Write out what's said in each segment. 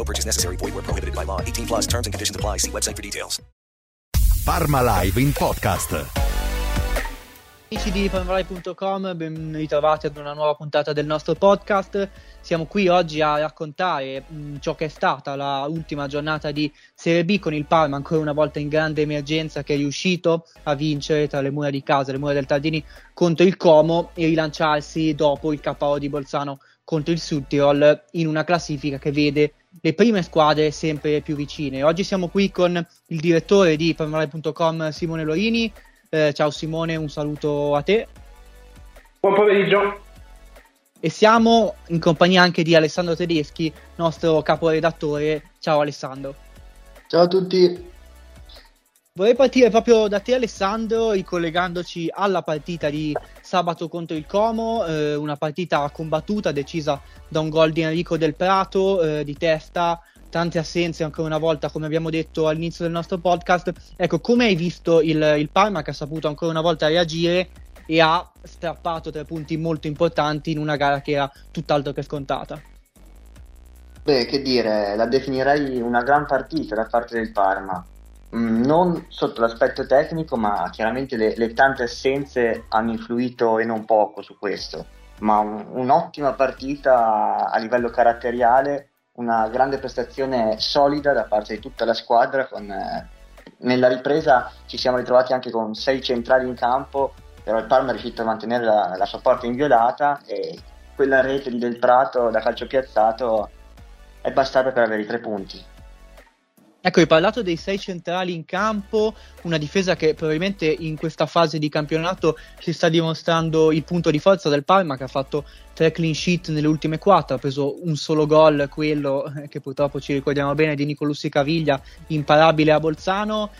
No purchase necessary. Void where prohibited by law. 18 plus terms and conditions apply. See website for details. Parma Live in podcast. Amici di parmalive.com, ben ritrovati ad una nuova puntata del nostro podcast. Siamo qui oggi a raccontare mh, ciò che è stata la ultima giornata di Serie B con il Parma ancora una volta in grande emergenza che è riuscito a vincere tra le mura di casa, le mura del Tardini contro il Como e rilanciarsi dopo il KO di Bolzano contro il Südtirol in una classifica che vede le prime squadre sempre più vicine. Oggi siamo qui con il direttore di parmalive.com Simone Lorini. Eh, ciao Simone, un saluto a te. Buon pomeriggio. E siamo in compagnia anche di Alessandro Tedeschi, nostro caporedattore. Ciao Alessandro. Ciao a tutti. Vorrei partire proprio da te Alessandro, ricollegandoci alla partita di sabato contro il Como, eh, una partita combattuta, decisa da un gol di Enrico del Prato eh, di testa, tante assenze ancora una volta, come abbiamo detto all'inizio del nostro podcast. Ecco, come hai visto il, il Parma che ha saputo ancora una volta reagire e ha strappato tre punti molto importanti in una gara che era tutt'altro che scontata? Beh, che dire, la definirei una gran partita da parte del Parma. Mm, non sotto l'aspetto tecnico, ma chiaramente le, le, tante assenze hanno influito e non poco su questo. Ma un, un'ottima partita a livello caratteriale una grande prestazione solida da parte di tutta la squadra. Con, eh, nella ripresa ci siamo ritrovati anche con sei centrali in campo, però il Parma è riuscito a mantenere la, la sua porta inviolata e quella rete di Del Prato da calcio piazzato è bastata per avere i tre punti. Ecco, hai parlato dei sei centrali in campo, una difesa che probabilmente in questa fase di campionato si sta dimostrando il punto di forza del Parma che ha fatto tre clean sheet nelle ultime quattro, ha preso un solo gol, quello che purtroppo ci ricordiamo bene di Nicolussi Caviglia, imparabile a Bolzano.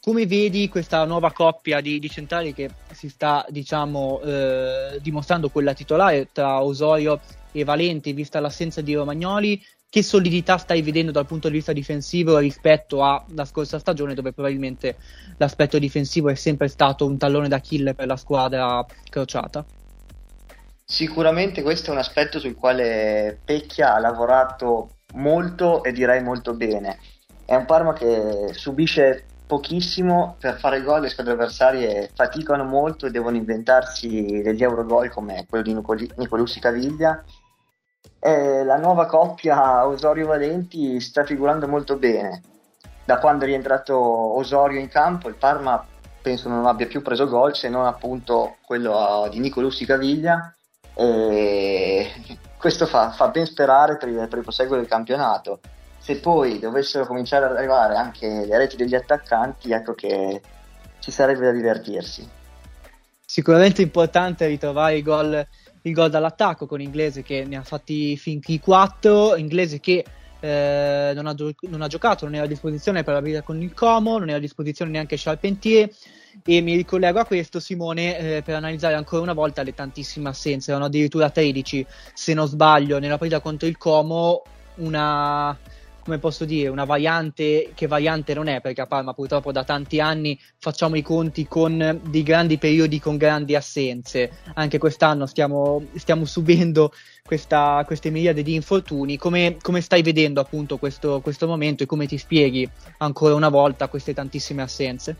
Come vedi questa nuova coppia di, di centrali che si sta, diciamo, eh, dimostrando quella titolare tra Osorio e Valenti, vista l'assenza di Romagnoli? Che solidità stai vedendo dal punto di vista difensivo rispetto alla scorsa stagione dove probabilmente l'aspetto difensivo è sempre stato un tallone d'Achille per la squadra crociata? Sicuramente questo è un aspetto sul quale Pecchia ha lavorato molto e direi molto bene. È un Parma che subisce pochissimo per fare gol, le squadre avversarie faticano molto e devono inventarsi degli eurogol come quello di Nicolussi Caviglia eh, la nuova coppia Osorio-Valenti sta figurando molto bene. Da quando è rientrato Osorio in campo, il Parma penso non abbia più preso gol se non appunto quello di Nicolussi Caviglia. E questo fa, fa, ben sperare per il, per il proseguo del campionato. Se poi dovessero cominciare ad arrivare anche le reti degli attaccanti, ecco che ci sarebbe da divertirsi. Sicuramente importante ritrovare i gol il gol dall'attacco con Inglese che ne ha fatti fin qui 4, Inglese che eh, non, ha, non, ha, giocato, non era a disposizione per la vita con il Como, non era a disposizione neanche Charpentier. E mi ricollego a questo Simone eh, per analizzare ancora una volta le tantissime assenze, erano addirittura 13 se non sbaglio nella partita contro il Como, una come posso dire, una variante che variante non è, perché a Parma purtroppo da tanti anni facciamo i conti con dei grandi periodi con grandi assenze. Anche quest'anno stiamo, stiamo subendo questa, queste miriade di infortuni. Come, come stai vedendo appunto questo, questo momento e come ti spieghi ancora una volta queste tantissime assenze?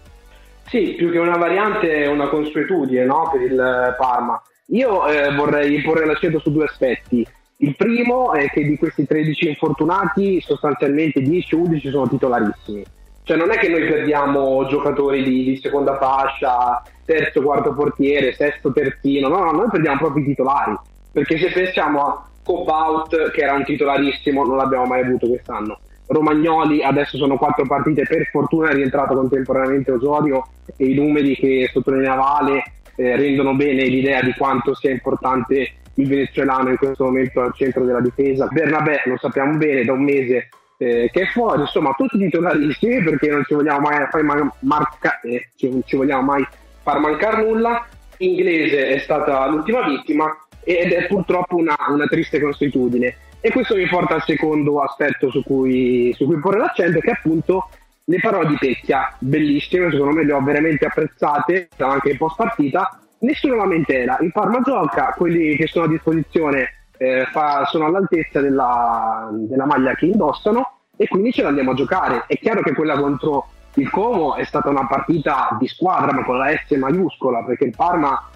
Sì, più che una variante è una consuetudine no? per il Parma. Io eh, vorrei porre l'accento su due aspetti. Il primo è che di questi 13 infortunati sostanzialmente 10-11 sono titolarissimi. Cioè non è che noi perdiamo giocatori di, di seconda fascia, terzo, quarto portiere, sesto, terzino, no, no, noi perdiamo proprio i titolari. Perché se pensiamo a Cobaut, che era un titolarissimo, non l'abbiamo mai avuto quest'anno. Romagnoli, adesso sono quattro partite, per fortuna è rientrato contemporaneamente Osorio e i numeri che sottolineava Ale eh, rendono bene l'idea di quanto sia importante il venezuelano in questo momento al centro della difesa. Bernabé, lo sappiamo bene, da un mese eh, che è fuori, insomma, tutti titolarissimi perché non ci vogliamo mai far, marca- eh, far mancare nulla. Inglese è stata l'ultima vittima ed è purtroppo una, una triste consuetudine. E questo mi porta al secondo aspetto su cui, su cui porre l'accento, che è appunto le parole di Pecchia, bellissime, secondo me le ho veramente apprezzate, anche in post partita. Nessuno lamentela, il Parma gioca, quelli che sono a disposizione eh, fa, sono all'altezza della, della maglia che indossano e quindi ce l'andiamo a giocare. È chiaro che quella contro il Como è stata una partita di squadra, ma con la S maiuscola, perché il Parma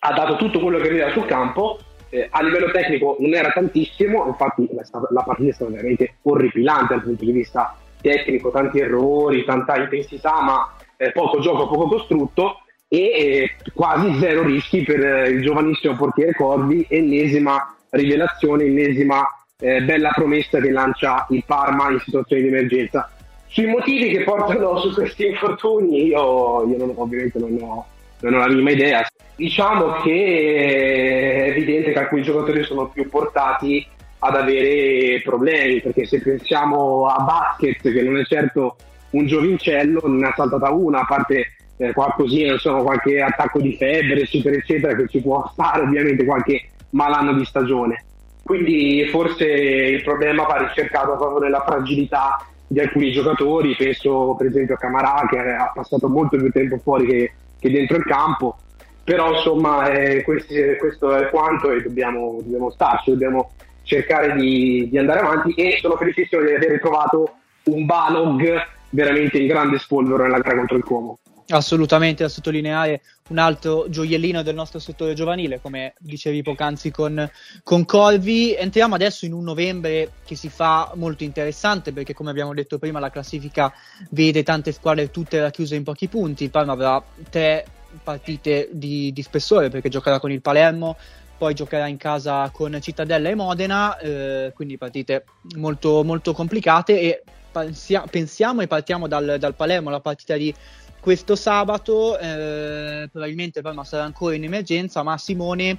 ha dato tutto quello che aveva sul campo. Eh, a livello tecnico non era tantissimo, infatti la, la partita è stata veramente orripilante dal punto di vista tecnico, tanti errori, tanta intensità, ma eh, poco gioco, poco costrutto e eh, quasi zero rischi per eh, il giovanissimo portiere Corvi, ennesima rivelazione, ennesima eh, bella promessa che lancia il Parma in situazioni di emergenza. Sui motivi che portano su questi infortuni io, io non, ovviamente non ho, non ho la minima idea. Diciamo che è evidente che alcuni giocatori sono più portati ad avere problemi, perché se pensiamo a basket, che non è certo un giovincello, ne ha saltata una, a parte eh, qualcosina, insomma, qualche attacco di febbre, eccetera, eccetera, che ci può stare ovviamente qualche malanno di stagione. Quindi forse il problema va ricercato proprio nella fragilità di alcuni giocatori, penso per esempio a Camarà che ha passato molto più tempo fuori che, che dentro il campo, però insomma eh, questi, questo è quanto e dobbiamo, dobbiamo starci, dobbiamo cercare di, di, andare avanti e sono felicissimo di aver ritrovato un Balog veramente in grande spolvero nella gara contro il Como. Assolutamente da sottolineare un altro gioiellino del nostro settore giovanile, come dicevi poc'anzi con, con Corvi. Entriamo adesso in un novembre che si fa molto interessante perché, come abbiamo detto prima, la classifica vede tante squadre tutte racchiuse in pochi punti. Il Parma avrà tre partite di, di spessore perché giocherà con il Palermo, poi giocherà in casa con Cittadella e Modena, eh, quindi partite molto, molto complicate e pensia- pensiamo e partiamo dal, dal Palermo, la partita di questo sabato eh, probabilmente Parma sarà ancora in emergenza, ma Simone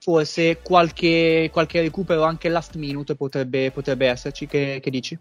forse qualche, qualche recupero anche last minute potrebbe, potrebbe esserci. Che, che, dici?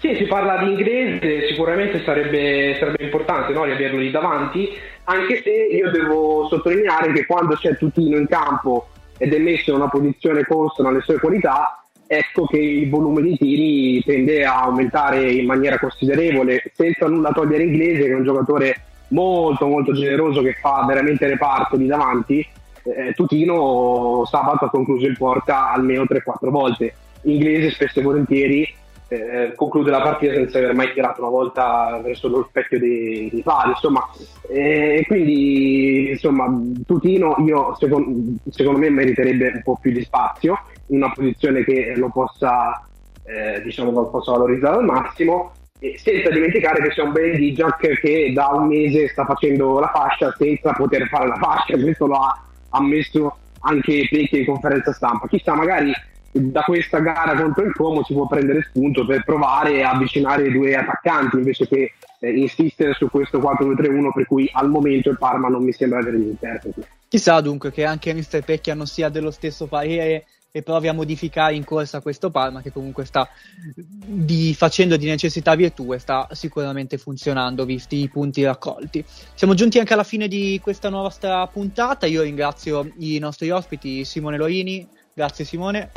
Sì, si parla di inglese, sicuramente sarebbe, sarebbe importante no, averlo lì davanti, anche se io devo sottolineare che quando c'è Tutino in campo ed è messo in una posizione consona alle sue qualità, ecco che il volume di tiri tende a aumentare in maniera considerevole, senza nulla togliere inglese, che è un giocatore molto molto generoso che fa veramente reparto di davanti. Eh, Tutino sabato ha concluso in porta almeno 3-4 volte. Inglese spesso e volentieri eh, conclude la partita senza aver mai tirato una volta verso lo specchio dei, dei pali. Insomma, eh, quindi insomma, Tutino io, secondo, secondo me meriterebbe un po' più di spazio una posizione che lo possa, eh, diciamo, lo possa valorizzare al massimo. Senza dimenticare che c'è un Ben Dijak che da un mese sta facendo la fascia senza poter fare la fascia, questo lo ha ammesso anche Pecchi in conferenza stampa. Chissà, magari da questa gara contro il Como si può prendere spunto per provare a avvicinare i due attaccanti invece che eh, insistere su questo 4-2-3-1 per cui al momento il Parma non mi sembra avere gli interpreti. Chissà dunque che anche Mr. Pecchia non sia dello stesso parere e provi a modificare in corsa questo Parma che comunque sta di, facendo di necessità virtù e sta sicuramente funzionando visti i punti raccolti. Siamo giunti anche alla fine di questa nostra puntata, io ringrazio i nostri ospiti Simone Lorini, grazie Simone.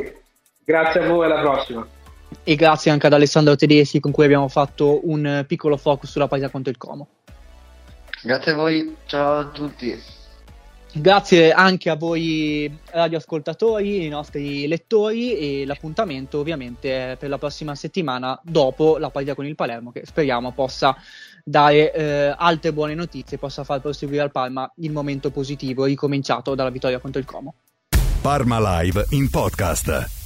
Grazie a voi, alla prossima. E grazie anche ad Alessandro Tedeschi con cui abbiamo fatto un piccolo focus sulla partita contro il Como. Grazie a voi, ciao a tutti. Grazie anche a voi radioascoltatori, i nostri lettori e l'appuntamento ovviamente per la prossima settimana dopo la partita con il Palermo che speriamo possa dare eh, altre buone notizie, possa far proseguire al Parma il momento positivo ricominciato dalla vittoria contro il Como. Parma Live in podcast.